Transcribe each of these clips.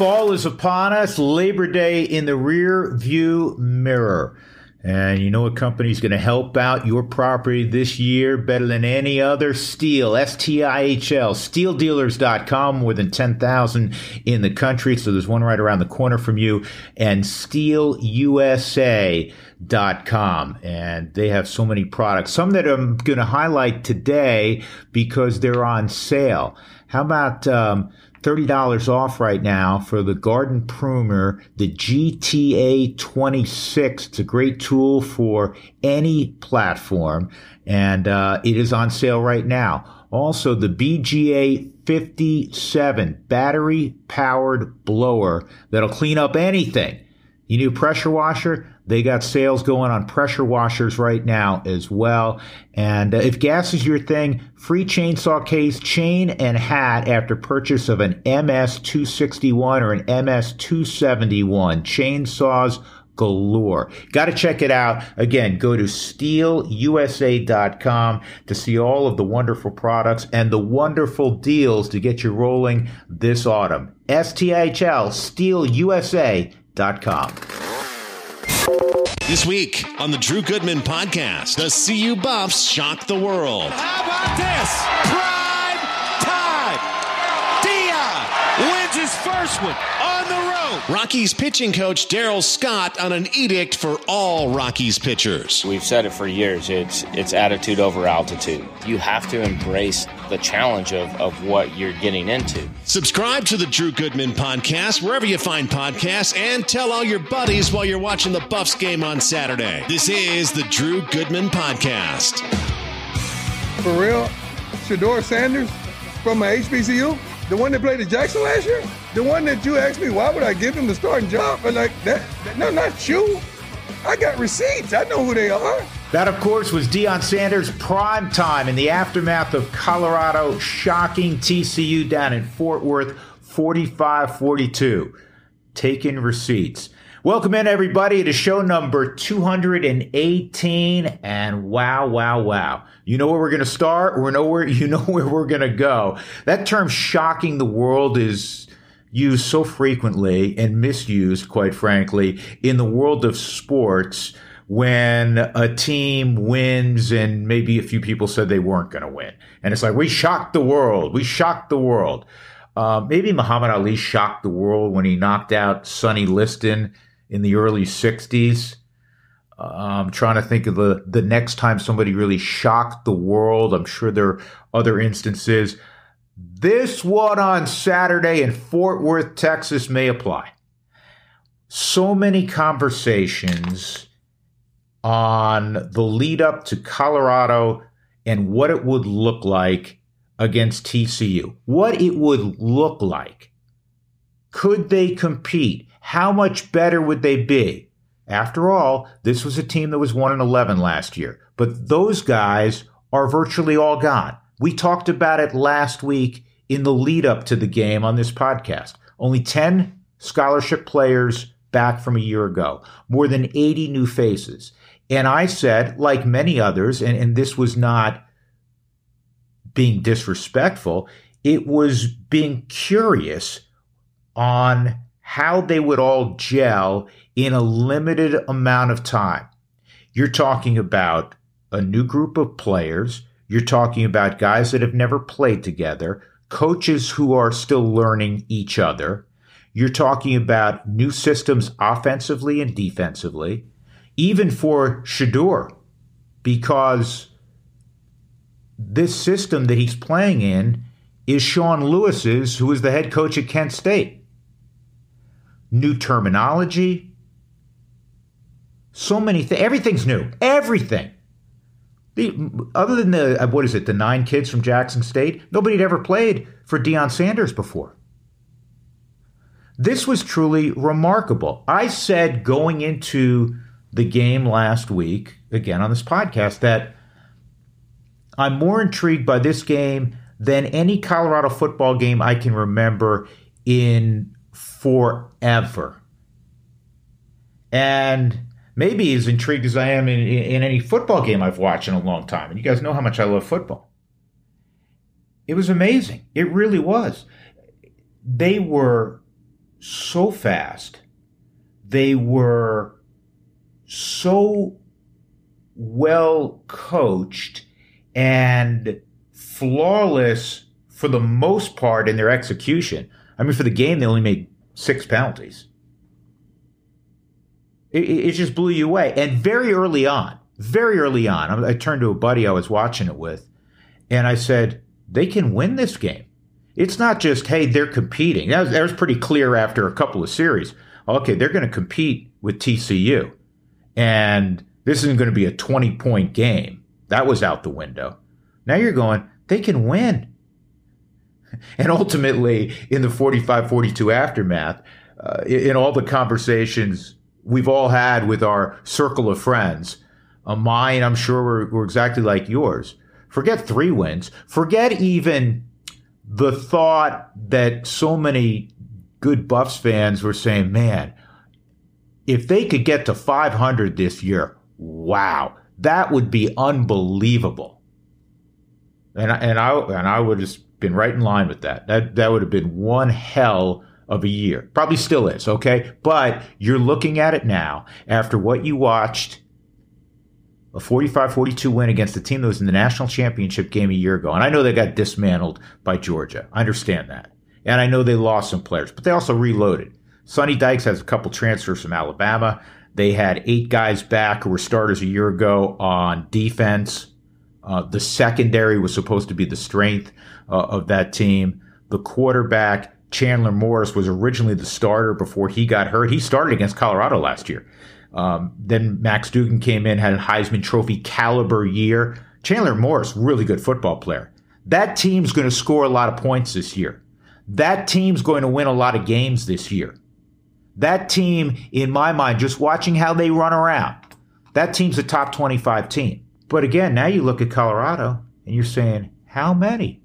fall is upon us. Labor Day in the rear view mirror. And you know company is going to help out your property this year better than any other? Steel. Stihl, stihldealers.com, more than 10,000 in the country. So there's one right around the corner from you and stihlusa.com. And they have so many products, some that I'm going to highlight today because they're on sale. How about, um, $30 off right now for the garden pruner, the GTA 26. It's a great tool for any platform and uh, it is on sale right now. Also, the BGA 57 battery powered blower that'll clean up anything. You need a pressure washer? They got sales going on pressure washers right now as well. And uh, if gas is your thing, free chainsaw case, chain, and hat after purchase of an MS261 or an MS271. Chainsaws galore. Got to check it out. Again, go to stihlusa.com to see all of the wonderful products and the wonderful deals to get you rolling this autumn. STIHL, stihlusa.com. This week on the Drew Goodman podcast, the CU Buffs shock the world. How about this? Prime time. Deion wins his first one. Rockies pitching coach Darryl Scott on an edict for all Rockies pitchers. We've said it for years. It's it's attitude over altitude. You have to embrace the challenge of, of what you're getting into. Subscribe to the Drew Goodman podcast wherever you find podcasts and tell all your buddies while you're watching the Buffs game on Saturday. This is the Drew Goodman podcast. For real? Shedeur Sanders from my HBCU? The one that played at Jackson last year? The one that you asked me why would I give him the starting job? But like that, that no, not you. I got receipts. I know who they are. That, of course, was Deion Sanders' prime time in the aftermath of Colorado shocking TCU down in Fort Worth 45 42. Taking receipts. Welcome in, everybody, to show number 218. And wow, wow, wow. You know where we're going to start? We know where, you know where we're going to go. That term shocking the world is used so frequently and misused, quite frankly, in the world of sports when a team wins and maybe a few people said they weren't going to win. And it's like, we shocked the world. We shocked the world. Uh, maybe Muhammad Ali shocked the world when he knocked out Sonny Liston in the early 60s. Uh, I'm trying to think of the, the next time somebody really shocked the world. I'm sure there are other instances. This one on Saturday in Fort Worth, Texas may apply. So many conversations on the lead up to Colorado and what it would look like against TCU. What it would look like. Could they compete? How much better would they be? After all, this was a team that was 1 and 11 last year, but those guys are virtually all gone. We talked about it last week in the lead up to the game on this podcast. Only 10 scholarship players back from a year ago, more than 80 new faces. And I said, like many others, and, and this was not being disrespectful, it was being curious on how they would all gel in a limited amount of time. You're talking about a new group of players. You're talking about guys that have never played together, coaches who are still learning each other. You're talking about new systems offensively and defensively, even for Shedeur, because this system that he's playing in is Sean Lewis's, who is the head coach at Kent State. New terminology, so many things. Everything's new. Everything. The, other than the uh, what is it? The nine kids from Jackson State. Nobody had ever played for Deion Sanders before. This was truly remarkable. I said going into the game last week, again on this podcast, that I'm more intrigued by this game than any Colorado football game I can remember in forever. And maybe as intrigued as I am in, in any football game I've watched in a long time. And you guys know how much I love football. It was amazing. It really was. They were so fast. They were so well coached and flawless for the most part in their execution. I mean, for the game, they only made six penalties. It, it just blew you away. And very early on, very early on, I turned to a buddy I was watching it with, and I said, they can win this game. It's not just, hey, they're competing. That was, that was pretty clear after a couple of series. Okay, they're going to compete with TCU. And this isn't going to be a 20 point game. That was out the window. Now you're going, they can win. And ultimately, in the 45 42 aftermath, uh, in all the conversations we've all had with our circle of friends, uh, mine, I'm sure, were, were exactly like yours. Forget three wins. Forget even the thought that so many good Buffs fans were saying, man, if they could get to 500 this year, wow, that would be unbelievable. And I, and I and I would have been right in line with that. That that would have been one hell of a year. Probably still is, okay? But you're looking at it now after what you watched a 45-42 win against the team that was in the national championship game a year ago. And I know they got dismantled by Georgia. I understand that. And I know they lost some players, but they also reloaded. Sonny Dykes has a couple transfers from Alabama. They had eight guys back who were starters a year ago on defense. Uh, the secondary was supposed to be the strength uh, of that team. The quarterback, Chandler Morris, was originally the starter before he got hurt. He started against Colorado last year. Um, then Max Duggan came in, had a Heisman Trophy caliber year. Chandler Morris, really good football player. That team's going to score a lot of points this year. That team's going to win a lot of games this year. That team, in my mind, just watching how they run around, that team's a top 25 team. But again, now you look at Colorado and you're saying, how many?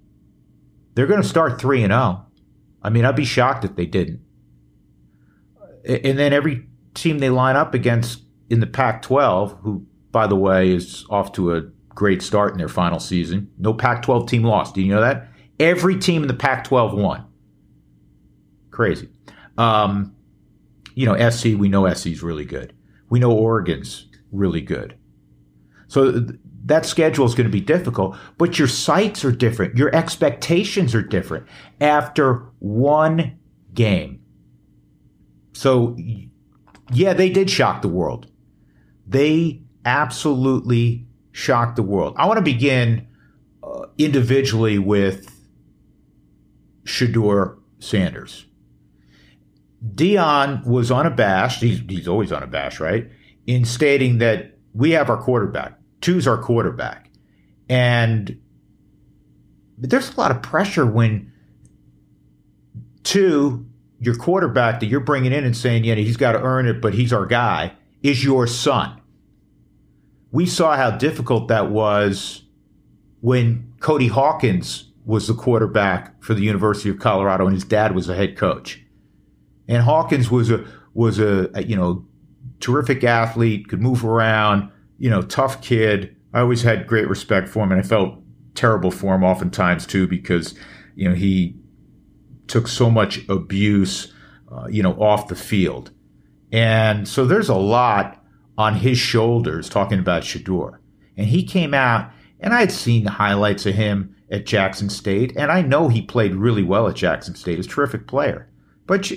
They're going to start 3 and 0. I mean, I'd be shocked if they didn't. And then every team they line up against in the Pac 12, who, by the way, is off to a great start in their final season. No Pac 12 team lost. Do you know that? Every team in the Pac 12 won. Crazy. Um, you know, SC, we know SC's really good. We know Oregon's really good. So th- that schedule is going to be difficult, but your sights are different. Your expectations are different after one game. So yeah, they did shock the world. They absolutely shocked the world. I want to begin uh, individually with Shedeur Sanders. Deion was unabashed. He's, he's always unabashed, right? In stating that we have our quarterback. Two's our quarterback. And there's a lot of pressure when two your quarterback that you're bringing in and saying, yeah, he's got to earn it, but he's our guy, is your son. We saw how difficult that was when Cody Hawkins was the quarterback for the University of Colorado and his dad was a head coach. And Hawkins was a was a, a you know terrific athlete, could move around, you know, tough kid. I always had great respect for him and I felt terrible for him oftentimes too because you know he took so much abuse, uh, you know, off the field. And so there's a lot on his shoulders talking about Shedeur. And he came out, and I had seen the highlights of him at Jackson State, and I know he played really well at Jackson State. He's a terrific player. But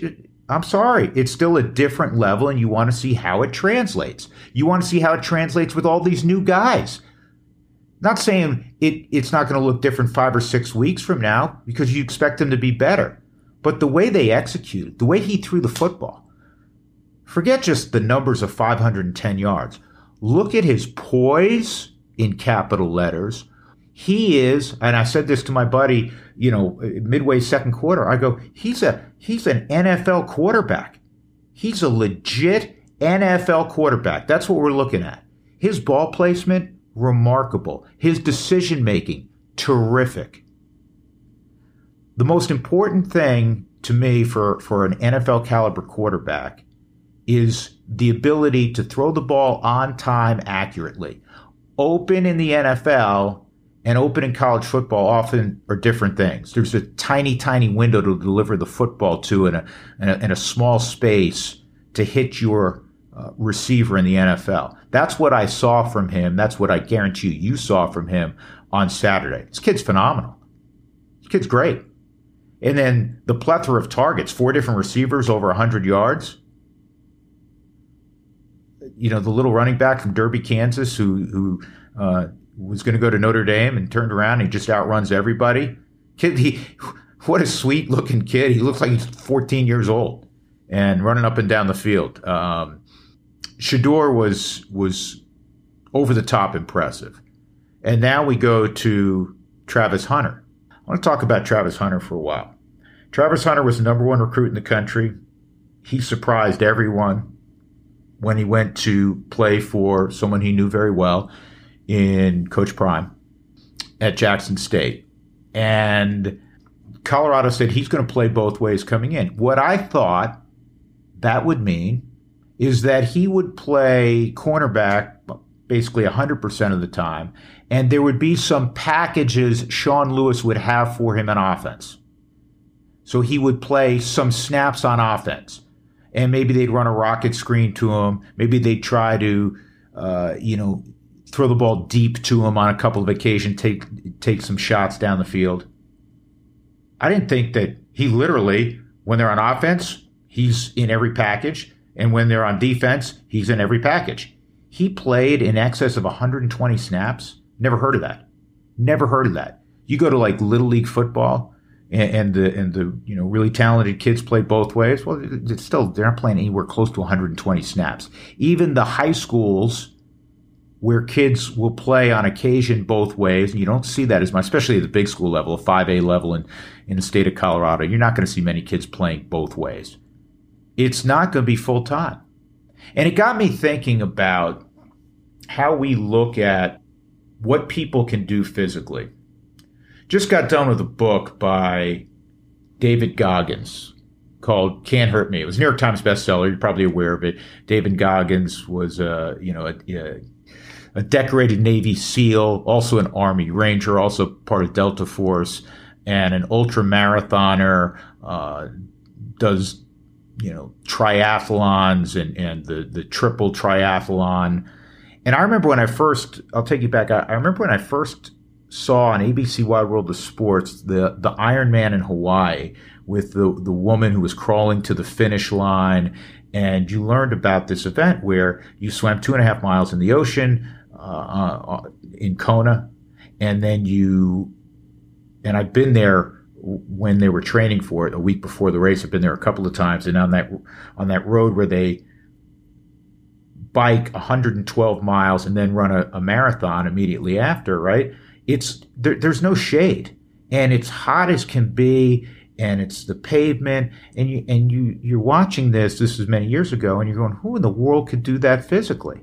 I'm sorry, it's still a different level, and you want to see how it translates. You want to see how it translates with all these new guys. Not saying it, it's not going to look different five or six weeks from now because you expect them to be better. But the way they executed, the way he threw the football, forget just the numbers of 510 yards. Look at his poise in capital letters. He is, and I said this to my buddy, you know, midway second quarter. I go, he's a he's an NFL quarterback. He's a legit NFL quarterback. That's what we're looking at. His ball placement, remarkable. His decision making, terrific. The most important thing to me for, for an NFL caliber quarterback is the ability to throw the ball on time accurately. Open in the NFL and open opening college football often are different things. There's a tiny, tiny window to deliver the football to in a, in a, in a small space to hit your uh, receiver in the NFL. That's what I saw from him. That's what I guarantee you, you saw from him on Saturday. This kid's phenomenal. This kid's great. And then the plethora of targets, four different receivers over 100 yards. You know, the little running back from Derby, Kansas, who, who uh, was going to go to Notre Dame and turned around and he just outruns everybody. Kid, he, what a sweet looking kid. He looks like he's 14 years old and running up and down the field. Um, Shedeur was was over the top impressive. And now we go to Travis Hunter. I want to talk about Travis Hunter for a while. Travis Hunter was the number one recruit in the country. He surprised everyone when he went to play for someone he knew very well in Coach Prime at Jackson State. And Colorado said he's going to play both ways coming in. What I thought that would mean is that he would play cornerback basically 100% of the time, and there would be some packages Sean Lewis would have for him in offense. So he would play some snaps on offense, and maybe they'd run a rocket screen to him. Maybe they'd try to, uh, you know, throw the ball deep to him on a couple of occasions, take take some shots down the field. I didn't think that he literally, when they're on offense, he's in every package. And when they're on defense, he's in every package. He played in excess of 120 snaps. Never heard of that. Never heard of that. You go to like little league football, and, and the and the you know really talented kids play both ways. Well, it's still they're not playing anywhere close to 120 snaps. Even the high schools where kids will play on occasion both ways, you don't see that as much, especially at the big school level, a 5A level in, in the state of Colorado. You're not going to see many kids playing both ways it's not going to be full time. And it got me thinking about how we look at what people can do physically. Just got done with a book by David Goggins called "Can't Hurt Me." It was a New York Times bestseller. You're probably aware of it. David Goggins was a you know a, a decorated Navy SEAL, also an Army Ranger, also part of Delta Force, and an ultra marathoner. Uh, does you know, triathlons and, and the, the triple triathlon. And I remember when I first, I'll take you back. I, I remember when I first saw on ABC Wide World of Sports the, the Ironman in Hawaii with the, the woman who was crawling to the finish line. And you learned about this event where you swam two and a half miles in the ocean uh, uh, in Kona. And then you, and I've been there when they were training for it a week before the race. I've been there a couple of times, and on that on that road where they bike 112 miles and then run a, a marathon immediately after, right? It's there, there's no shade, and it's hot as can be, and it's the pavement, and you and you you're watching this. This was many years ago, and you're going, who in the world could do that physically?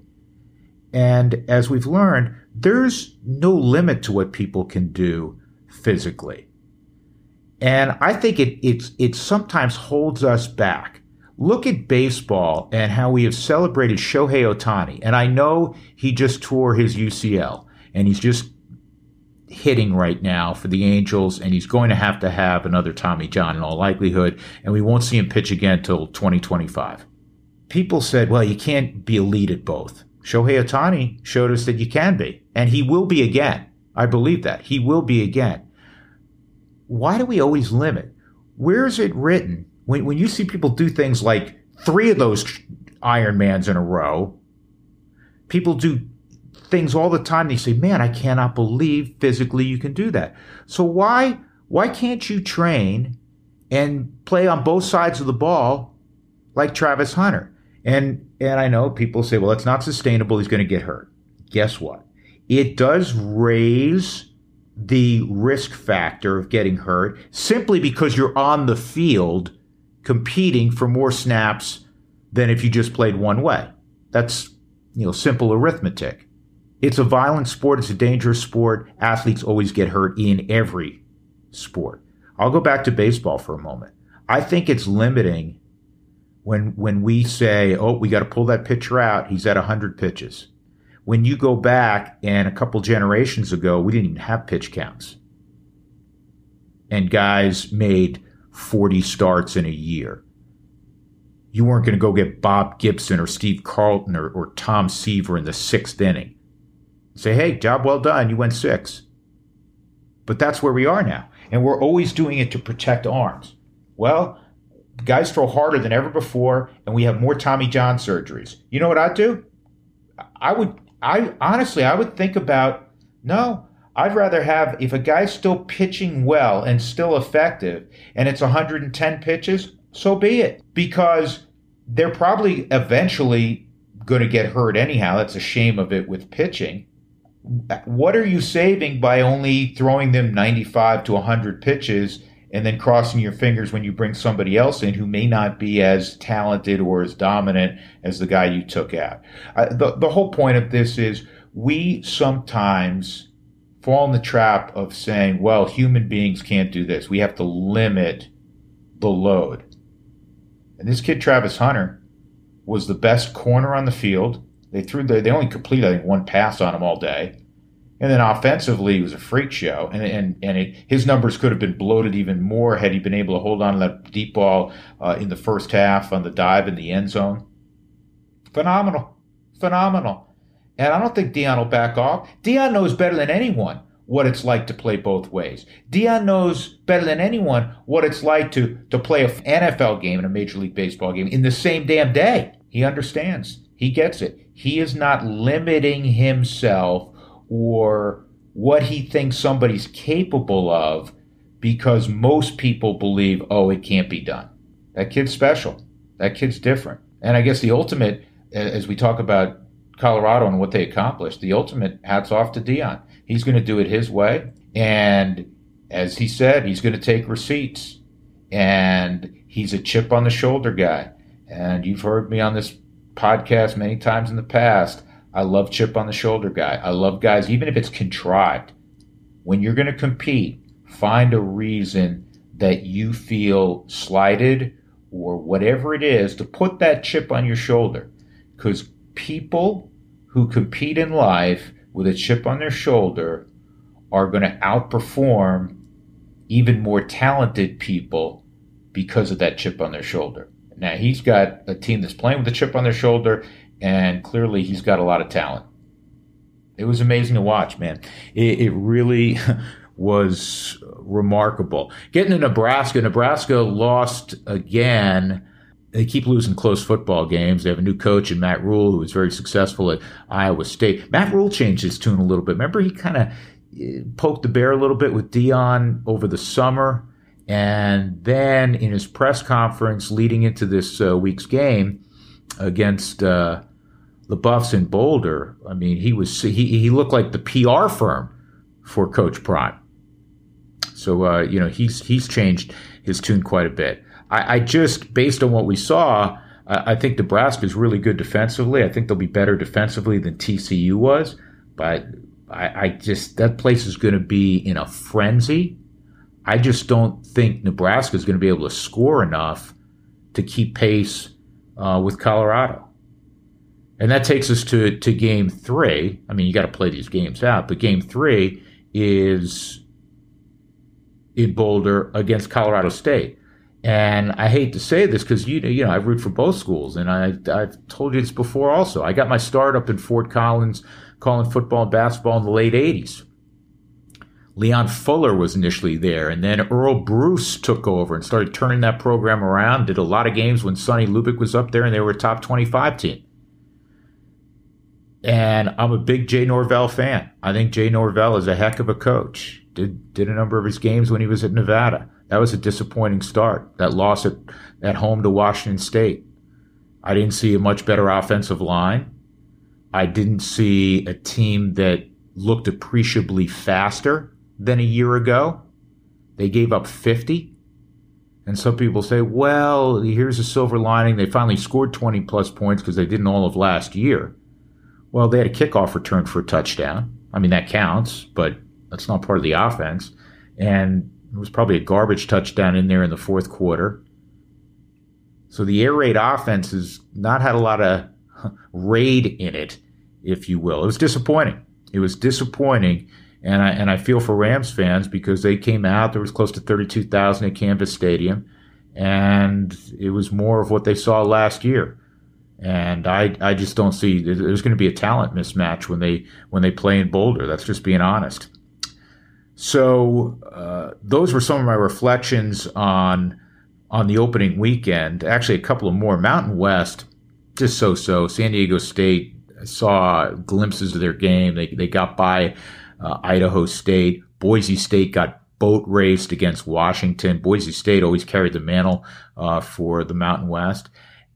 And as we've learned, there's no limit to what people can do physically. And I think it, it, it sometimes holds us back. Look at baseball and how we have celebrated Shohei Ohtani. And I know he just tore his UCL and he's just hitting right now for the Angels, and he's going to have to have another Tommy John in all likelihood, and we won't see him pitch again until 2025. People said, well, you can't be elite at both. Shohei Ohtani showed us that you can be, and he will be again. I believe that. He will be again why do we always limit? Where is it written when, when you see people do things like three of those Ironmans in a row? People do things all the time. They say, man, I cannot believe physically you can do that. So why, why can't you train and play on both sides of the ball like Travis Hunter? And, and I know people say, well, it's not sustainable. He's going to get hurt. Guess what? It does raise the risk factor of getting hurt simply because you're on the field competing for more snaps than if you just played one way. That's, you know, simple arithmetic. It's a violent sport. It's a dangerous sport. Athletes always get hurt in every sport. I'll go back to baseball for a moment. I think it's limiting when when we say, "Oh, we got to pull that pitcher out. He's at 100 pitches." when you go back and a couple generations ago, we didn't even have pitch counts. And guys made 40 starts in a year. You weren't going to go get Bob Gibson or Steve Carlton or, or Tom Seaver in the sixth inning. Say, hey, job well done. You went six. But that's where we are now. And we're always doing it to protect arms. Well, guys throw harder than ever before, and we have more Tommy John surgeries. You know what I'd do? I would, I honestly, I would think about no, I'd rather have, if a guy's still pitching well and still effective, and it's 110 pitches, so be it. Because they're probably eventually going to get hurt anyhow. That's a shame of it with pitching what are you saving by only throwing them 95 to 100 pitches and then crossing your fingers when you bring somebody else in who may not be as talented or as dominant as the guy you took out? The, the whole point of this is we sometimes fall in the trap of saying, well, human beings can't do this. We have to limit the load. And this kid, Travis Hunter, was the best corner on the field they threw the, they only completed I think one pass on him all day, and then offensively he was a freak show. And and and it, his numbers could have been bloated even more had he been able to hold on to that deep ball uh, in the first half on the dive in the end zone. Phenomenal, phenomenal. And I don't think Deion will back off. Deion knows better than anyone what it's like to play both ways. Deion knows better than anyone what it's like to to play an NFL game and a Major League Baseball game in the same damn day. He understands. He gets it. He is not limiting himself or what he thinks somebody's capable of because most people believe, oh, it can't be done. That kid's special. That kid's different. And I guess the ultimate, as we talk about Colorado and what they accomplished, the ultimate hats off to Deion. He's going to do it his way. And as he said, he's going to take receipts. And he's a chip on the shoulder guy. And you've heard me on this podcast many times in the past. I love chip on the shoulder guy. I love guys, even if it's contrived. When you're going to compete, find a reason that you feel slighted or whatever it is to put that chip on your shoulder. Because people who compete in life with a chip on their shoulder are going to outperform even more talented people because of that chip on their shoulder. Now he's got a team that's playing with a chip on their shoulder, and clearly he's got a lot of talent. It was amazing to watch, man. It, it really was remarkable. Getting to Nebraska, Nebraska lost again. They keep losing close football games. They have a new coach in Matt Rhule, who was very successful at Iowa State. Matt Rhule changed his tune a little bit. Remember, he kind of eh, poked the bear a little bit with Deion over the summer and then in his press conference leading into this uh, week's game against uh, the Buffs in Boulder, I mean, he was he, he looked like the PR firm for Coach Prime. So uh, you know he's he's changed his tune quite a bit. I, I just based on what we saw, I, I think Nebraska is really good defensively. I think they'll be better defensively than TCU was, but I, I just that place is going to be in a frenzy I just don't think Nebraska is going to be able to score enough to keep pace uh, with Colorado. And that takes us to, to game three. I mean, you got to play these games out, but game three is in Boulder against Colorado State. And I hate to say this because you know, you know, I root for both schools, and I, I've told you this before. Also, I got my start up in Fort Collins, calling football and basketball in the late '80s. Leon Fuller was initially there, and then Earle Bruce took over and started turning that program around. Did a lot of games when Sonny Lubick was up there, and they were a top 25 team. And I'm a big Jay Norvell fan. I think Jay Norvell is a heck of a coach. Did did a number of his games when he was at Nevada. That was a disappointing start. That loss at, at home to Washington State. I didn't see a much better offensive line. I didn't see a team that looked appreciably faster than a year ago. They gave up 50. And some people say, well, here's a silver lining. They finally scored 20 plus points because they didn't all of last year. Well, they had a kickoff return for a touchdown. I mean, that counts, but that's not part of the offense. And it was probably a garbage touchdown in there in the fourth quarter. So the air raid offense has not had a lot of raid in it if you will. It was disappointing. It was disappointing. And I, and I feel for Rams fans because they came out, there was close to 32,000 at Canvas Stadium, and it was more of what they saw last year. And I, I just don't see there's going to be a talent mismatch when they when they play in Boulder. That's just being honest. So uh, those were some of my reflections on on the opening weekend. Actually, a couple of more. Mountain West, just so so. San Diego State saw glimpses of their game. They they got by uh, Idaho State. Boise State got boat raced against Washington. Boise State always carried the mantle uh, for the Mountain West,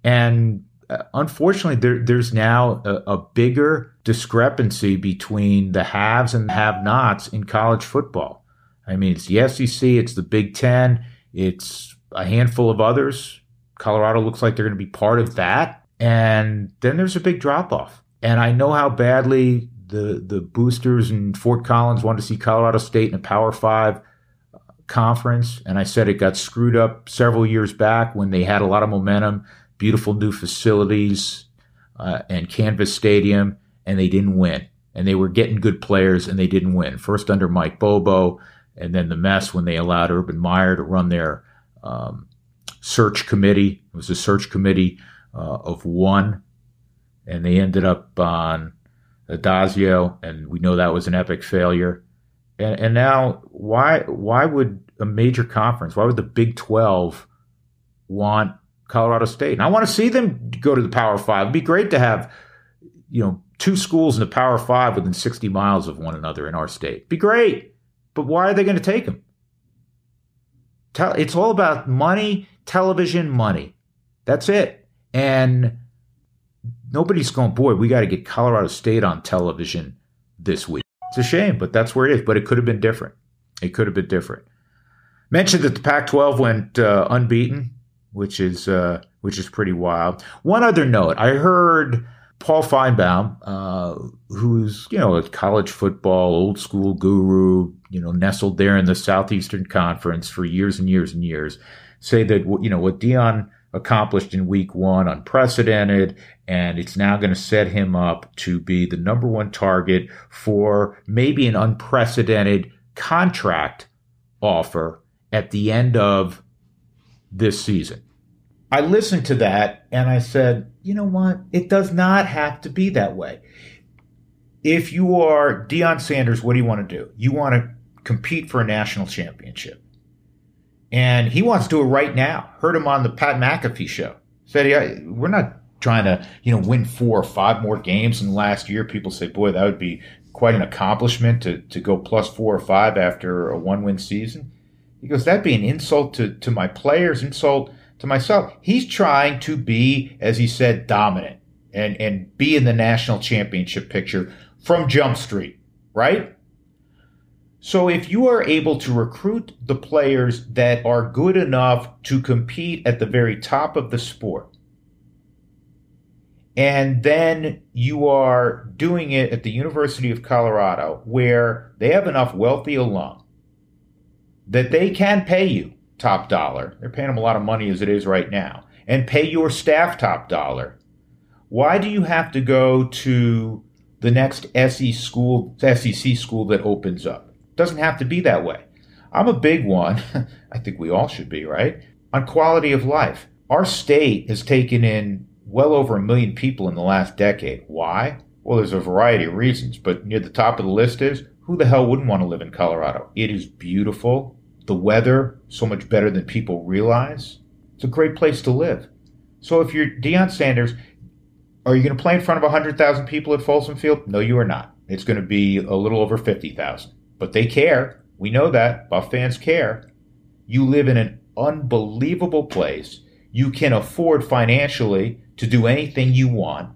and uh, unfortunately, there, there's now a, a, bigger discrepancy between the haves and have-nots in college football. I mean, it's the SEC, it's the Big Ten, it's a handful of others. Colorado looks like they're going to be part of that, and then there's a big drop-off. And I know how badly the the boosters in Fort Collins wanted to see Colorado State in a Power Five conference, and I said it got screwed up several years back when they had a lot of momentum beautiful new facilities uh, and Canvas Stadium, and they didn't win. And they were getting good players, and they didn't win. First under Mike Bobo, and then the mess when they allowed Urban Meyer to run their um, search committee. It was a search committee uh, of one, and they ended up on Addazio, and we know that was an epic failure. And, and now, why why would a major conference, why would the Big Twelve want Colorado State. And I want to see them go to the Power Five. It'd be great to have, you know, two schools in the Power Five within 60 miles of one another in our state. Be great. But why are they going to take them? It's all about money, television, money. That's it. And nobody's going, boy, we got to get Colorado State on television this week. It's a shame, but that's where it is. But it could have been different. It could have been different. Mentioned that the Pac 12 went uh, unbeaten which is uh, which is pretty wild. One other note: I heard Paul Finebaum, uh, who's you know a college football old school guru, you know nestled there in the Southeastern Conference for years and years and years, say that you know what Deion accomplished in Week One, unprecedented, and it's now going to set him up to be the number one target for maybe an unprecedented contract offer at the end of this season. I listened to that and I said, you know what? It does not have to be that way. If you are Deion Sanders, what do you want to do? You want to compete for a national championship. And he wants to do it right now. Heard him on the Pat McAfee show. Said, yeah, we're not trying to, you know, win four or five more games in the last year. People say, boy, that would be quite an accomplishment to, to go plus four or five after a one win season. He goes, that'd be an insult to, to my players, insult to myself. He's trying to be, as he said, dominant and, and be in the national championship picture from Jump Street, right? So if you are able to recruit the players that are good enough to compete at the very top of the sport, and then you are doing it at the University of Colorado, where they have enough wealthy alum that they can pay you top dollar. They're paying them a lot of money as it is right now, and pay your staff top dollar. Why do you have to go to the next SEC school, SEC school that opens up? Doesn't have to be that way. I'm a big one. I think we all should be, right? On quality of life. Our state has taken in well over a million people in the last decade. Why? Well, there's a variety of reasons, but near the top of the list is who the hell wouldn't want to live in Colorado? It is beautiful the weather so much better than people realize. It's a great place to live. So if you're Deion Sanders, are you going to play in front of 100,000 people at Folsom Field? No, you are not. It's going to be a little over 50,000. But they care. We know that. Buff fans care. You live in an unbelievable place. You can afford financially to do anything you want.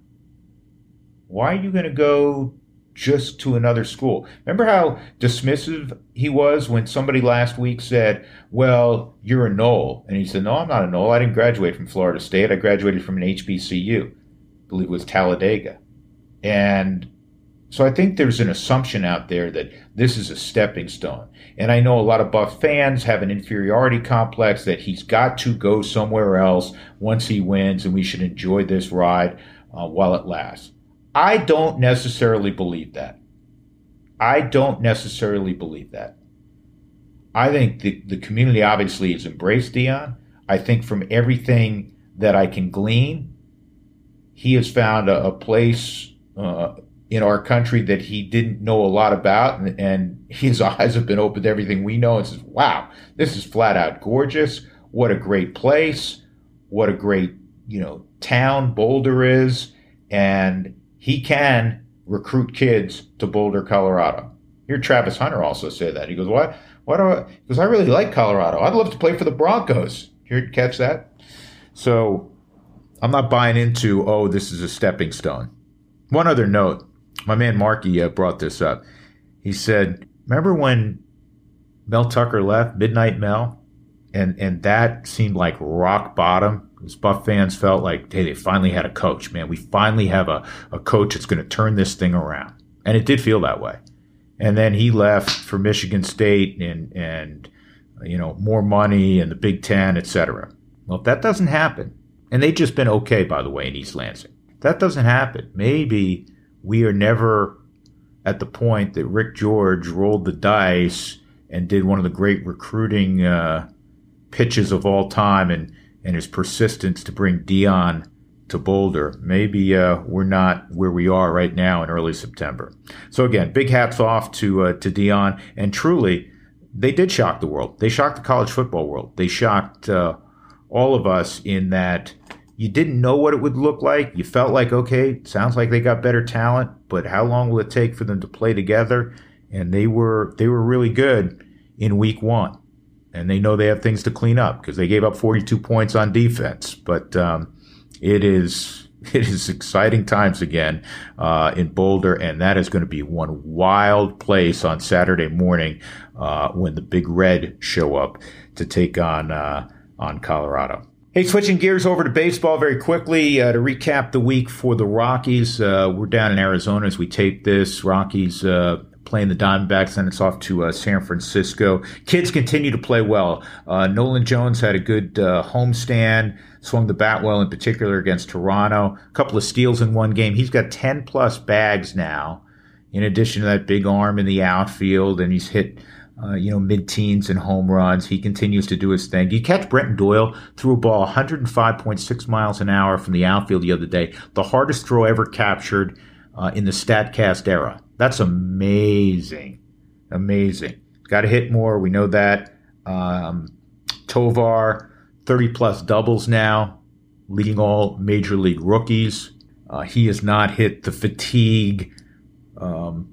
Why are you going to go just to another school. Remember how dismissive he was when somebody last week said, Well, you're a Nole. And he said, No, I'm not a Nole. I didn't graduate from Florida State. I graduated from an HBCU. I believe it was Talladega. And so I think there's an assumption out there that this is a stepping stone. And I know a lot of Buff fans have an inferiority complex that he's got to go somewhere else once he wins, and we should enjoy this ride uh, while it lasts. I don't necessarily believe that. I don't necessarily believe that. I think the, the community obviously has embraced Deion. I think from everything that I can glean, he has found a, a place uh, in our country that he didn't know a lot about, and, and his eyes have been opened to everything we know and says, wow, this is flat out gorgeous. What a great place. What a great, you know, town Boulder is. And he can recruit kids to Boulder, Colorado. Here, Travis Hunter also said that. He goes, "What? Why do I?" Because I really like Colorado. I'd love to play for the Broncos. Here, catch that. So, I'm not buying into. Oh, this is a stepping stone. One other note: my man Marky uh, brought this up. He said, "Remember when Mel Tucker left, Midnight Mel, and and that seemed like rock bottom as Buff fans felt like, hey, they finally had a coach, man. We finally have a, a coach that's going to turn this thing around. And it did feel that way. And then he left for Michigan State and, and you know, more money and the Big Ten, et cetera. Well, if that doesn't happen, and they've just been okay, by the way, in East Lansing, if that doesn't happen, maybe we are never at the point that Rick George rolled the dice and did one of the great recruiting uh, pitches of all time and and his persistence to bring Deion to Boulder, maybe uh, we're not where we are right now in early September. So again, big hats off to uh, to Deion, and truly, they did shock the world. They shocked the college football world. They shocked uh, all of us in that you didn't know what it would look like. You felt like, okay, sounds like they got better talent, but how long will it take for them to play together? And they were they were really good in week one and they know they have things to clean up because they gave up 42 points on defense. But um, it is it is exciting times again uh, in Boulder, and that is going to be one wild place on Saturday morning uh, when the Big Red show up to take on uh, on Colorado. Hey, switching gears over to baseball very quickly uh, to recap the week for the Rockies. Uh, we're down in Arizona as we tape this. Rockies uh, playing the Diamondbacks, then it's off to uh, San Francisco. Kids continue to play well. Uh, Nolan Jones had a good uh, homestand, swung the bat well in particular against Toronto. A couple of steals in one game. He's got 10 plus bags now, in addition to that big arm in the outfield, and he's hit. Uh, you know, mid-teens and home runs. He continues to do his thing. You catch Brenton Doyle threw a ball 105.6 miles an hour from the outfield the other day? The hardest throw ever captured uh, in the Statcast era. That's amazing. Amazing. Got to hit more. We know that. Um, Tovar, 30 plus doubles now, leading all major league rookies. Uh, he has not hit the fatigue um,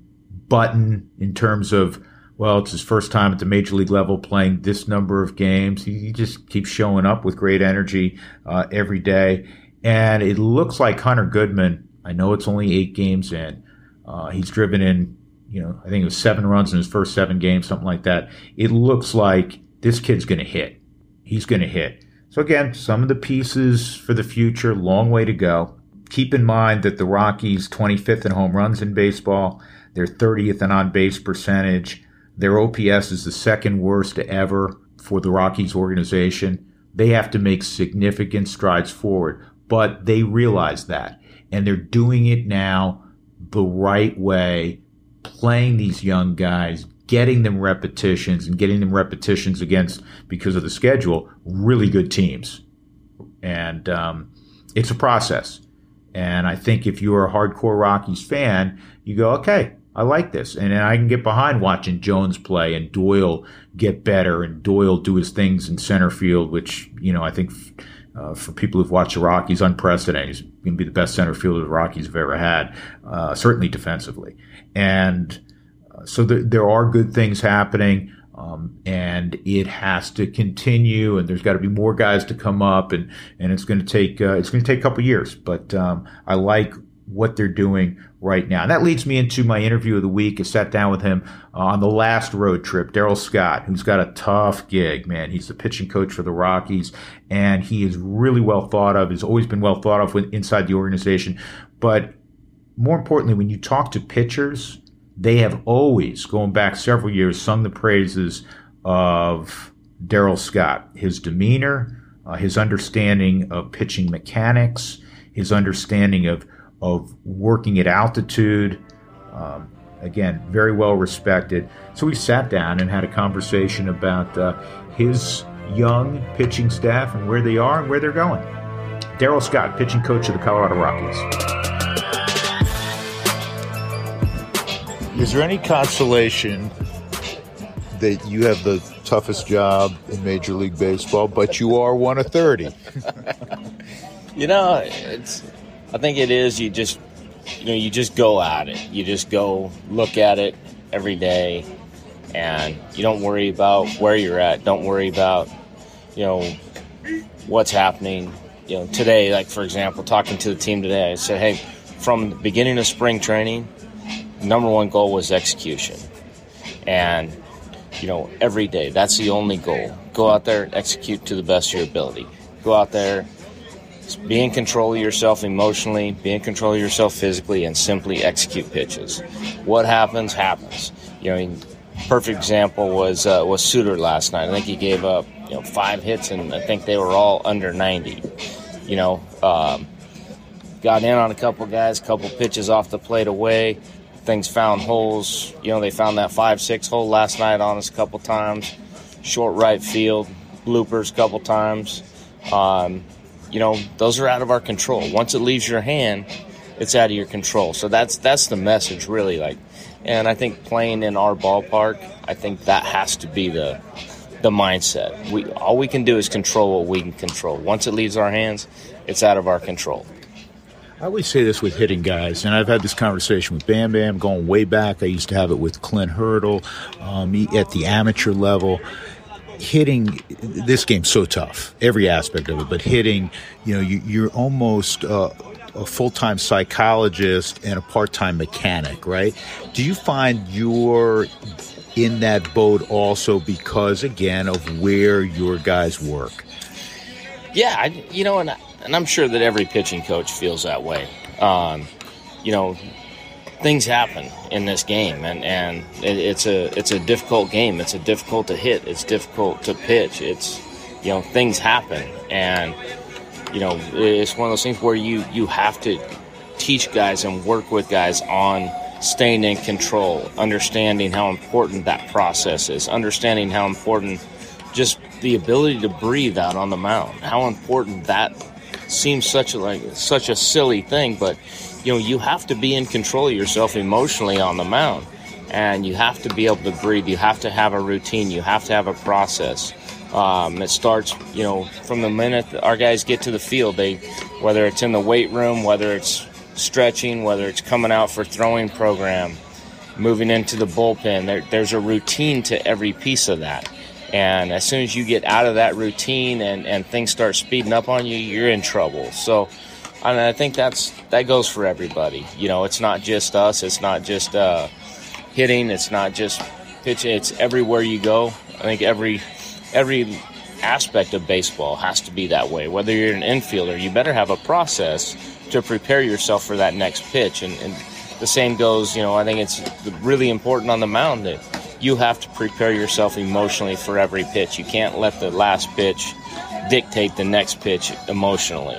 button in terms of, well, it's his first time at the major league level playing this number of games. He, just keeps showing up with great energy uh, every day. And it looks like Hunter Goodman, I know it's only eight games in, uh, he's driven in, you know, I think it was seven runs in his first seven games, something like that. It looks like this kid's going to hit. He's going to hit. So again, some of the pieces for the future, long way to go. Keep in mind that the Rockies 25th in home runs in baseball. They're 30th in on base percentage. Their OPS is the second worst ever for the Rockies organization. They have to make significant strides forward, but they realize that and they're doing it now the right way, playing these young guys, getting them repetitions and getting them repetitions against, because of the schedule, really good teams. And um, it's a process. And I think if you're a hardcore Rockies fan, you go, okay, I like this. And I can get behind watching Jones play and Doyle get better and Doyle do his things in center field, which, you know, I think uh, for people who've watched the Rockies, unprecedented. He's going to be the best center fielder the Rockies have ever had, uh, certainly defensively. And uh, so th- there are good things happening. Um, and it has to continue, and there's got to be more guys to come up, and, and it's going to take uh, it's going to take a couple years. But um, I like what they're doing right now. And that leads me into my interview of the week. I sat down with him uh, on the last road trip, Darryl Scott, who's got a tough gig, man. He's the pitching coach for the Rockies, and he is really well thought of, has always been well thought of inside the organization. But more importantly, when you talk to pitchers, they have always, going back several years, sung the praises of Darryl Scott, his demeanor, uh, his understanding of pitching mechanics, his understanding of of working at altitude. Um, again, very well respected. So we sat down and had a conversation about uh, his young pitching staff and where they are and where they're going. Darryl Scott, pitching coach of the Colorado Rockies. Is there any consolation that you have the toughest job in Major League Baseball, but you are one of 30? you know, it's. I think it is. You just, you know, you just go at it. You just go look at it every day, and you don't worry about where you're at. Don't worry about, you know, what's happening. You know, today, like for example, talking to the team today, I said, hey, from the beginning of spring training, number one goal was execution, and you know, every day. That's the only goal. Go out there, and execute to the best of your ability. Go out there, be in control of yourself emotionally, be in control of yourself physically, and simply execute pitches. What happens, happens. You know, perfect example was uh, was Suter last night. I think he gave up you know five hits, and I think they were all under 90. You know, um, got in on a couple guys, couple pitches off the plate away. Things found holes. You know, they found that five six hole last night on us a couple times. Short right field, bloopers a couple times. Um, you know, those are out of our control. Once it leaves your hand, it's out of your control. So that's that's the message, really. Like, and I think playing in our ballpark, I think that has to be the the mindset. We all we can do is control what we can control. Once it leaves our hands, it's out of our control. I always say this with hitting guys, and I've had this conversation with Bam Bam going way back. I used to have it with Clint Hurdle um, at the amateur level hitting this game's so tough, every aspect of it. But hitting, you know, you, are almost uh, a full time psychologist and a part time mechanic, right? Do you find you're in that boat also because, again, of where your guys work? Yeah, I, you know, and, and I'm sure that every pitching coach feels that way. Um, you know, things happen in this game, and and it, it's a it's a difficult game. It's a difficult to hit. It's difficult to pitch. It's you know things happen, and you know it's one of those things where you you have to teach guys and work with guys on staying in control, understanding how important that process is, understanding how important just the ability to breathe out on the mound, how important that seems such a like such a silly thing, but you know, you have to be in control of yourself emotionally on the mound. And you have to be able to breathe. You have to have a routine. You have to have a process. Um, it starts, you know, from the minute our guys get to the field. They, whether it's in the weight room, whether it's stretching, whether it's coming out for throwing program, moving into the bullpen. There, there's a routine to every piece of that. And as soon as you get out of that routine and, and things start speeding up on you, you're in trouble. So and I think that's that goes for everybody. You know, it's not just us. It's not just uh, hitting. It's not just pitching. It's everywhere you go. I think every every aspect of baseball has to be that way. Whether you're an infielder, you better have a process to prepare yourself for that next pitch. And, and the same goes. You know, I think it's really important on the mound that you have to prepare yourself emotionally for every pitch. You can't let the last pitch dictate the next pitch emotionally.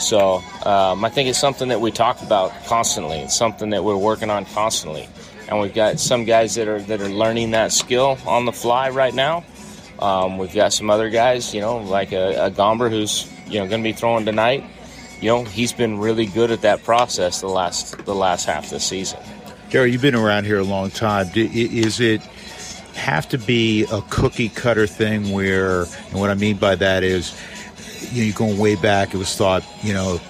So um, I think it's something that we talk about constantly. It's something that we're working on constantly, and we've got some guys that are that are learning that skill on the fly right now. Um, we've got some other guys, you know, like a, a Gomber who's you know going to be throwing tonight. You know, he's been really good at that process the last the last half of the season. Darryl, you've been around here a long time. Is it have to be a cookie cutter thing where, and what I mean by that is you know, you're going way back. It was thought, you know,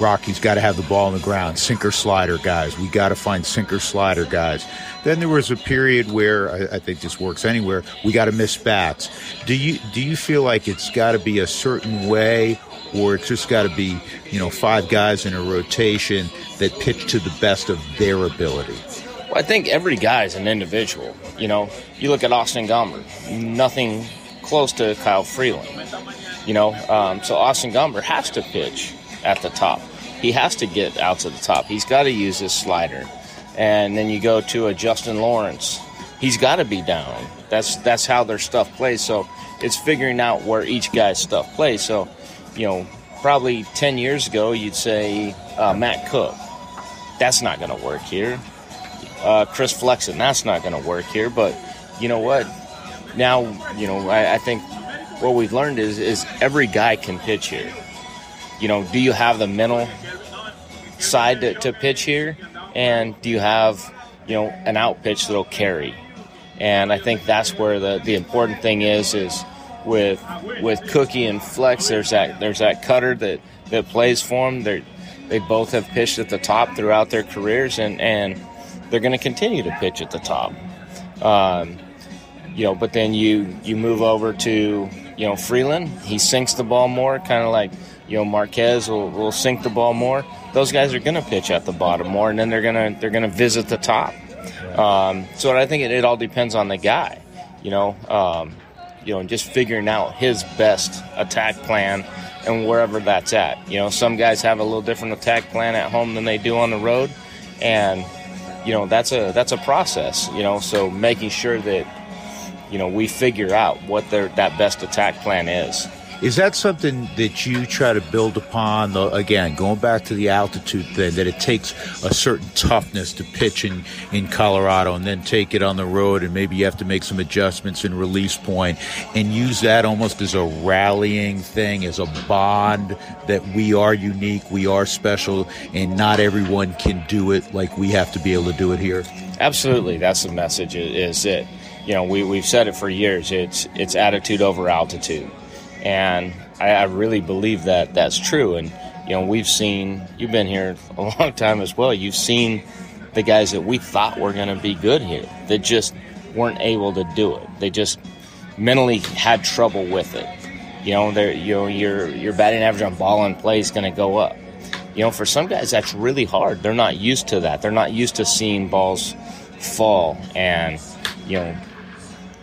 Rockies got to have the ball on the ground, sinker slider guys. We got to find sinker slider guys. Then there was a period where I, I think this works anywhere. We got to miss bats. Do you do you feel like it's got to be a certain way, or it's just got to be you know five guys in a rotation that pitch to the best of their ability? Well, I think every guy is an individual. You know, you look at Austin Gomber, nothing close to Kyle Freeland. You know, um, so Austin Gomber has to pitch at the top. He has to get out to the top. He's got to use his slider. And then you go to a Justin Lawrence. He's got to be down. That's that's how their stuff plays. So it's figuring out where each guy's stuff plays. So, you know, probably 10 years ago, you'd say uh, Matt Koch. That's not going to work here. Uh, Chris Flexen, that's not going to work here. But you know what? Now, you know, I, I think what we've learned is is every guy can pitch here. You know, do you have the mental side to, to pitch here, and do you have you know an out pitch that'll carry? And I think that's where the the important thing is is with with Cookie and Flex. There's that there's that cutter that that plays for them. They they both have pitched at the top throughout their careers, and and they're going to continue to pitch at the top. Um, you know, but then you you move over to you know Freeland. He sinks the ball more, kind of like you know Marquez will, will sink the ball more. Those guys are going to pitch at the bottom more, and then they're gonna they're gonna visit the top. Um, so I think it, it, all depends on the guy. You know, um, you know, just figuring out his best attack plan and wherever that's at. You know, some guys have a little different attack plan at home than they do on the road, and you know that's a that's a process. You know, so making sure that you know we figure out what their that best attack plan is. Is that something that you try to build upon? The, again, going back to the altitude thing, that it takes a certain toughness to pitch in, in Colorado and then take it on the road, and maybe you have to make some adjustments in release point and use that almost as a rallying thing, as a bond that we are unique, we are special, and not everyone can do it like we have to be able to do it here. Absolutely, that's the message. Is it? You know, we we've said it for years. It's it's attitude over altitude and I, I really believe that that's true. And you know, we've seen you've been here a long time as well. You've seen the guys that we thought were going to be good here that just weren't able to do it. They just mentally had trouble with it. You know, you know your your batting average on ball and play is going to go up. You know, for some guys that's really hard. They're not used to that. They're not used to seeing balls fall and you know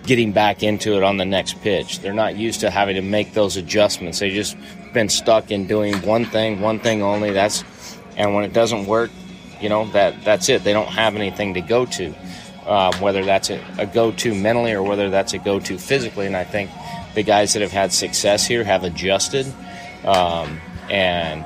getting back into it on the next pitch. They're not used to having to make those adjustments. They just been stuck in doing one thing, one thing only. That's and when it doesn't work, you know that that's it. They don't have anything to go to, um, whether that's a, a go-to mentally or whether that's a go-to physically. And I think the guys that have had success here have adjusted um, and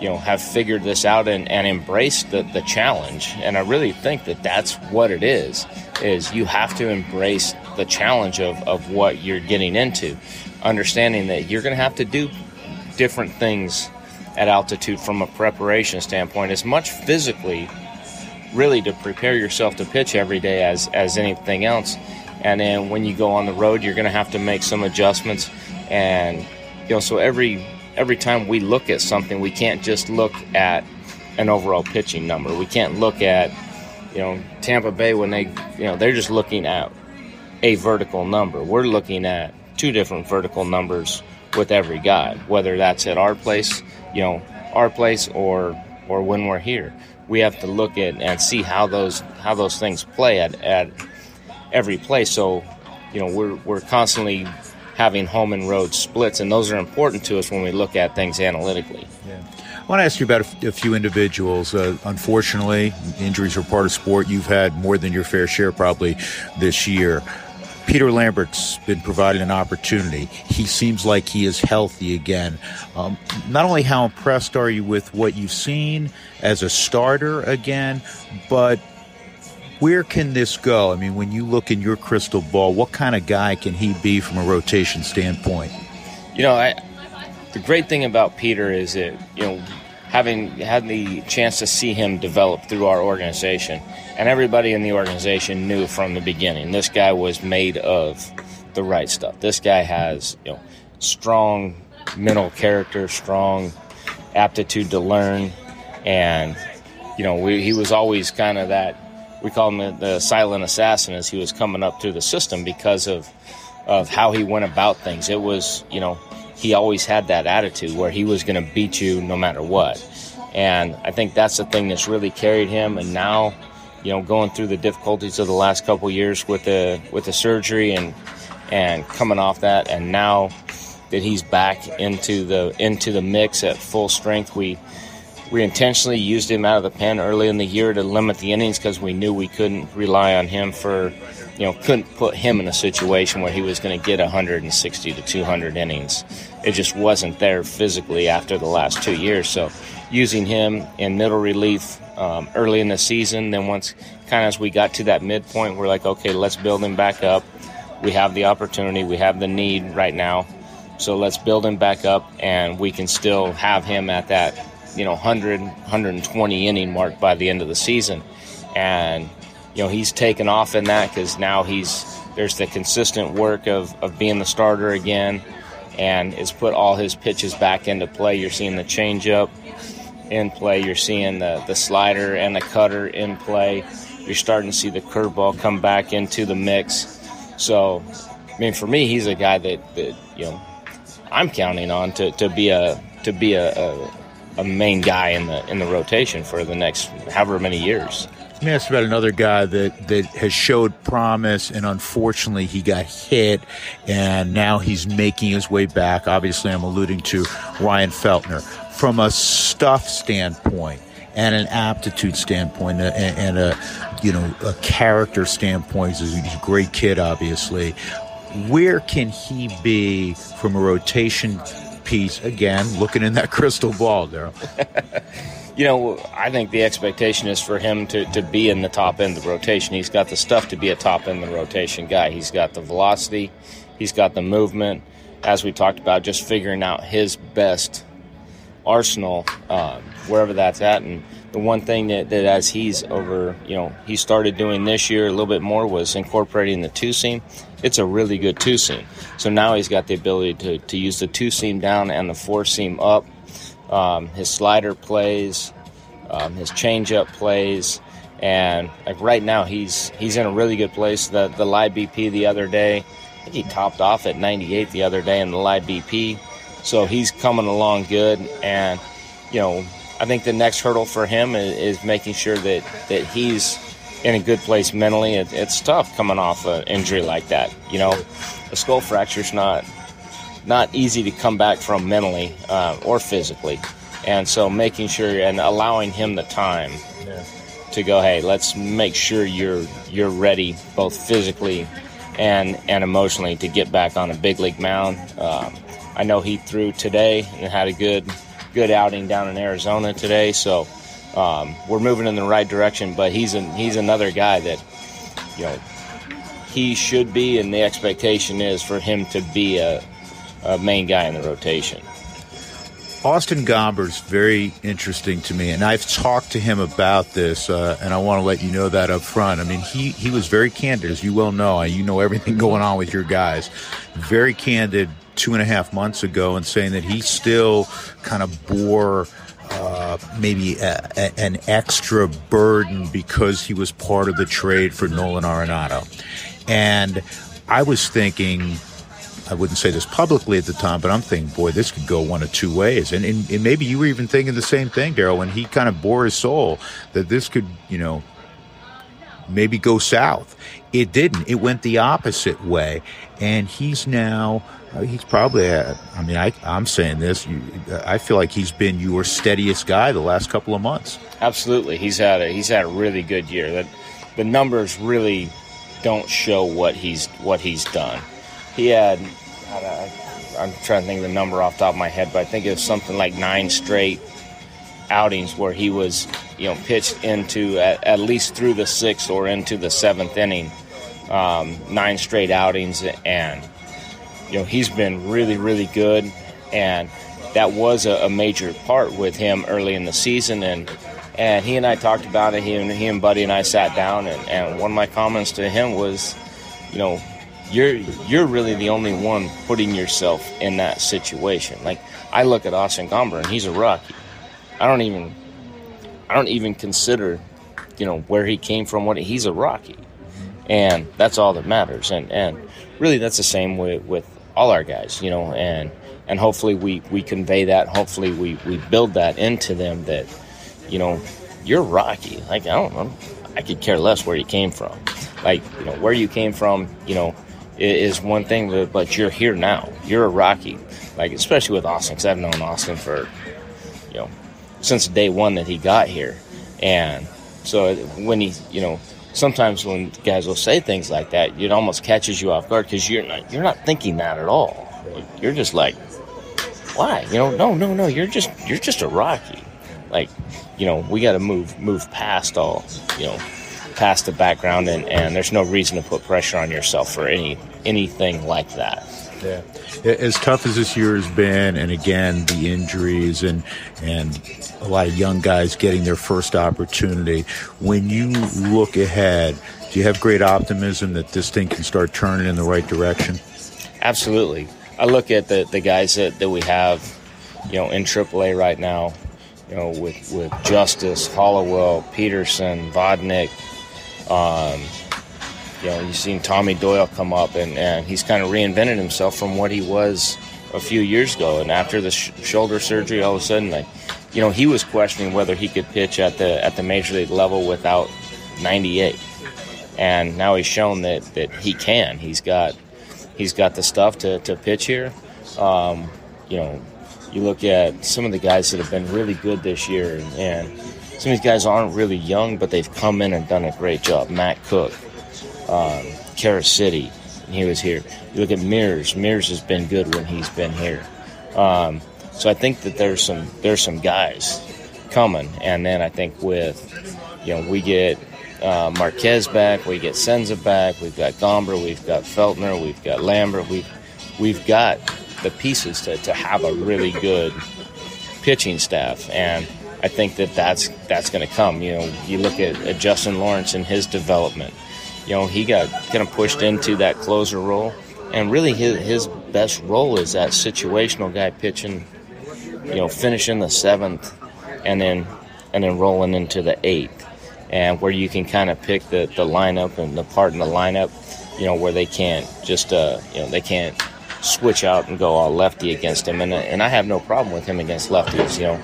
you know have figured this out and, and embraced the, the challenge. And I really think that that's what it is. Is you have to embrace the challenge of, of what you're getting into, understanding that you're going to have to do different things at altitude from a preparation standpoint, as much physically, really, to prepare yourself to pitch every day as, as anything else. And then when you go on the road, you're going to have to make some adjustments. And, you know, so every every time we look at something, we can't just look at an overall pitching number. We can't look at, you know, Tampa Bay when they, you know, they're just looking at a vertical number. We're looking at two different vertical numbers with every guy, whether that's at our place, you know, our place or or when we're here. We have to look at and see how those how those things play at, at every place. So, you know, we're we're constantly having home and road splits, and those are important to us when we look at things analytically. Yeah. I want to ask you about a, few individuals. Uh, unfortunately, injuries are part of sport. You've had more than your fair share probably this year. Peter Lambert's been provided an opportunity. He seems like he is healthy again. Um, not only how impressed are you with what you've seen as a starter again, but where can this go? I mean, when you look in your crystal ball, what kind of guy can he be from a rotation standpoint? You know, I, the great thing about Peter is that, you know, having had the chance to see him develop through our organization, and everybody in the organization knew from the beginning this guy was made of the right stuff. This guy has you know strong mental character, strong aptitude to learn, and you know we, he was always kind of that. We call him the, the silent assassin as he was coming up through the system because of of how he went about things. It was you know he always had that attitude where he was going to beat you no matter what. And I think that's the thing that's really carried him. And now, you know, going through the difficulties of the last couple years with the with the surgery and and coming off that, and now that he's back into the into the mix at full strength, we we intentionally used him out of the pen early in the year to limit the innings because we knew we couldn't rely on him for you know, couldn't put him in a situation where he was going to get 160 to 200 innings. It just wasn't there physically after the last two years. So, using him in middle relief um, early in the season, then once kind of as we got to that midpoint, we're like, okay, let's build him back up. We have the opportunity, we have the need right now. So let's build him back up, and we can still have him at that, you know, 100, 120 inning mark by the end of the season. And you know he's taken off in that because now he's there's the consistent work of, of being the starter again and has put all his pitches back into play. You're seeing the changeup in play. You're seeing the, the slider and the cutter in play. You're starting to see the curveball come back into the mix. So, I mean, for me, he's a guy that, that you know I'm counting on to, to be a to be a, a, a main guy in the in the rotation for the next however many years. Let me ask about another guy that, that has showed promise, and unfortunately, he got hit, and now he's making his way back. Obviously, I'm alluding to Ryan Feltner. From a stuff standpoint and an aptitude standpoint, and, and a you know a character standpoint, he's a great kid, obviously. Where can he be from a rotation piece? Again, looking in that crystal ball, Darryl. you know, I think the expectation is for him to, to be in the top end of the rotation. He's got the stuff to be a top end of the rotation guy. He's got the velocity, he's got the movement. As we talked about, just figuring out his best arsenal um, wherever that's at. And the one thing that, that as he's over, you know, he started doing this year a little bit more was incorporating the two seam. It's a really good two seam. So now he's got the ability to, to use the two seam down and the four seam up um, his slider plays, um, his changeup plays, and like right now he's he's in a really good place. The the live BP the other day, I think he topped off at 98 the other day in the live BP, so he's coming along good. And you know, I think the next hurdle for him is, is making sure that that he's in a good place mentally. It, it's tough coming off an injury like that. You know, a skull fracture's not not easy to come back from mentally uh, or physically. And so making sure and allowing him the time yeah. to go, hey, let's make sure you're you're ready both physically and and emotionally to get back on a big league mound. Um, I know he threw today and had a good good outing down in Arizona today, so um, we're moving in the right direction. But he's an, he's another guy that you know he should be, and the expectation is for him to be a uh, main guy in the rotation. Austin Gomber's very interesting to me, and I've talked to him about this, uh, and I want to let you know that up front. I mean, he, he was very candid, as you well know. You know everything going on with your guys. Very candid two and a half months ago, and saying that he still kind of bore uh, maybe a, a, an extra burden because he was part of the trade for Nolan Arenado. And I was thinking I wouldn't say this publicly at the time, but I'm thinking, boy, this could go one of two ways. And, and, and maybe you were even thinking the same thing, Darryl, when he kind of bore his soul that this could, you know, maybe go south. It didn't. It went the opposite way. And he's now, uh, he's probably, uh, I mean, I, I'm saying this, you, I feel like he's been your steadiest guy the last couple of months. Absolutely. He's had a, he's had a really good year. That the numbers really don't show what he's, what he's done he had, I'm trying to think of the number off the top of my head, but I think it was something like nine straight outings where he was, you know, pitched into at, at least through the sixth or into the seventh inning, um, nine straight outings, and you know he's been really, really good, and that was a, a major part with him early in the season, and and he and I talked about it. He and he and Buddy and I sat down, and, and one of my comments to him was, you know, you're you're really the only one putting yourself in that situation. Like I look at Austin Gomber and he's a Rocky. I don't even I don't even consider, you know, where he came from. What he's a Rocky, and that's all that matters. And and really, that's the same with with all our guys, you know. And and hopefully we we convey that. Hopefully we we build that into them that, you know, you're Rocky. Like I don't know, I could care less where you came from. Like you know where you came from. You know is one thing, but you're here now. You're a Rocky, like especially with Austin, because I've known Austin for, you know, since day one that he got here, and so when he, you know, sometimes when guys will say things like that, it almost catches you off guard because you're not you're not thinking that at all. You're just like, why? You know, no, no, no. You're just you're just a Rocky. Like, you know, we got to move move past all, you know, past the background, and, and there's no reason to put pressure on yourself for any anything like that. Yeah. As tough as this year has been, and again the injuries and and a lot of young guys getting their first opportunity. When you look ahead, do you have great optimism that this thing can start turning in the right direction? Absolutely. I look at the, the guys that, that we have, you know, in AAA right now, you know, with, with Justice, Hollowell, Peterson, Vodnik. Um, you know, you've seen Tommy Doyle come up, and, and he's kind of reinvented himself from what he was a few years ago. And after the sh- shoulder surgery, all of a sudden, like, you know, he was questioning whether he could pitch at the at the major league level without 98, and now he's shown that that he can. He's got he's got the stuff to, to pitch here. Um, you know, you look at some of the guys that have been really good this year, and, and some of these guys aren't really young, but they've come in and done a great job. Matt Koch, um, Carasiti, he was here. You look at Mears. Mears has been good when he's been here. Um, so I think that there's some there's some guys coming, and then I think with you know we get uh, Marquez back, we get Senza back, we've got Gomber, we've got Feltner, we've got Lambert, we've we've got the pieces to, to have a really good pitching staff, and I think that that's that's going to come. You know, you look at, at Justin Lawrence and his development. You know, he got kind of pushed into that closer role, and really his his best role is that situational guy pitching you know, finishing the seventh and then and then rolling into the eighth, and where you can kind of pick the, the lineup and the part in the lineup, you know, where they can't just uh, you know they can't switch out and go all lefty against him, and and I have no problem with him against lefties, you know,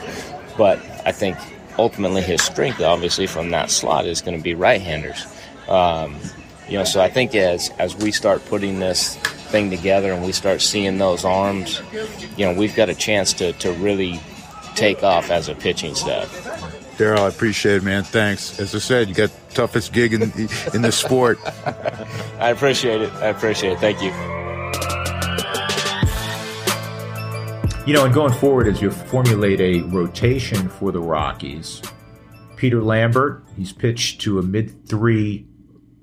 but I think ultimately his strength, obviously, from that slot is going to be right-handers. Um, you know, so I think as as we start putting this thing together and we start seeing those arms, you know, we've got a chance to, to really take off as a pitching staff. Darryl, I appreciate it, man. Thanks. As I said, you got toughest gig in in the sport. I appreciate it. I appreciate it. Thank you. You know, and going forward, as you formulate a rotation for the Rockies, Peter Lambert, he's pitched to a mid three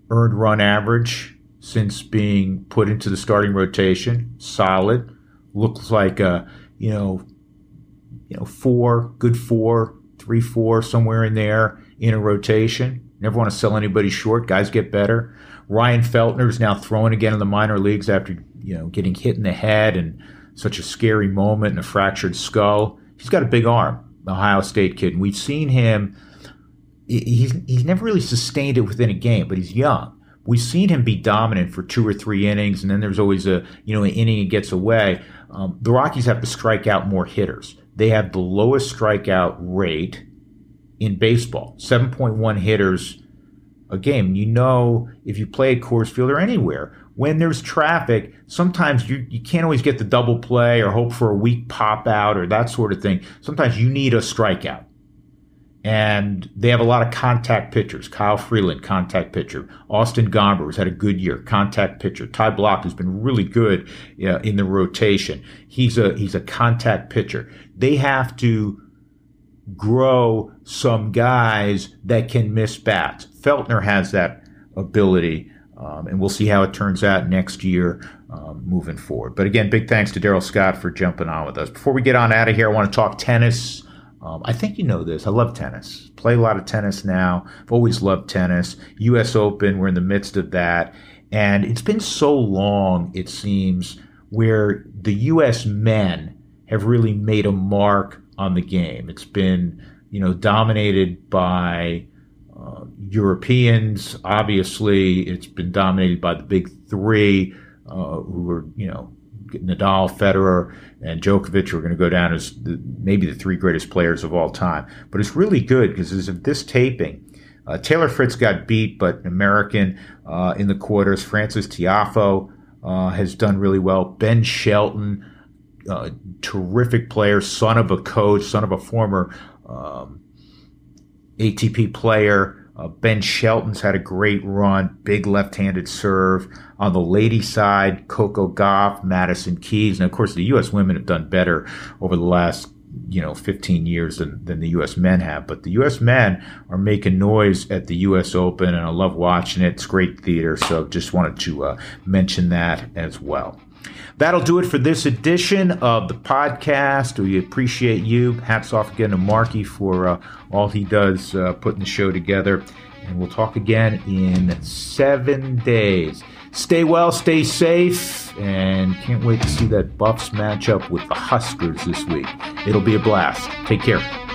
earned run average since being put into the starting rotation. Solid. Looks like a, you know, you know, four, good four, three, four, somewhere in there in a rotation. Never want to sell anybody short. Guys get better. Ryan Feltner is now throwing again in the minor leagues after, you know, getting hit in the head and such a scary moment and a fractured skull. He's got a big arm, Ohio State kid. And we've seen him. He's, he's never really sustained it within a game, but he's young we've seen him be dominant for two or three innings, and then there's always a you know an inning he gets away. Um, the Rockies have to strike out more hitters. They have the lowest strikeout rate in baseball, 7.1 hitters a game. You know, if you play at Coors Field or anywhere, when there's traffic, sometimes you, you can't always get the double play or hope for a weak pop out or that sort of thing. Sometimes you need a strikeout. And they have a lot of contact pitchers. Kyle Freeland, contact pitcher. Austin Gomber has had a good year, contact pitcher. Ty Blach has been really good uh, in the rotation. He's a he's a contact pitcher. They have to grow some guys that can miss bats. Feltner has that ability, um, and we'll see how it turns out next year um, moving forward. But again, big thanks to Darryl Scott for jumping on with us. Before we get on out of here, I want to talk tennis. Um, I think you know this. I love tennis. Play a lot of tennis now. I've always loved tennis. U.S. Open, we're in the midst of that. And it's been so long, it seems, where the U.S. men have really made a mark on the game. It's been, you know, dominated by uh, Europeans. Obviously, it's been dominated by the big three, uh, who are, you know, Nadal, Federer, and Djokovic are going to go down as the, maybe the three greatest players of all time. But it's really good because as of this taping, uh, Taylor Fritz got beat, but American uh, in the quarters. Frances Tiafoe uh, has done really well. Ben Shelton, uh, terrific player, son of a coach, son of a former um, ATP player. Uh, ben Shelton's had a great run, big left-handed serve. On the lady side, Coco Gauff, Madison Keys, and of course the U.S. women have done better over the last you know 15 years than, than the U.S. men have. But the U.S. men are making noise at the U.S. Open, and I love watching it. It's great theater, so just wanted to uh, mention that as well. That'll do it for this edition of the podcast. We appreciate you. Hats off again to Marky for uh, all he does uh, putting the show together. And we'll talk again in seven days. Stay well, stay safe, and can't wait to see that Buffs matchup with the Huskers this week. It'll be a blast. Take care.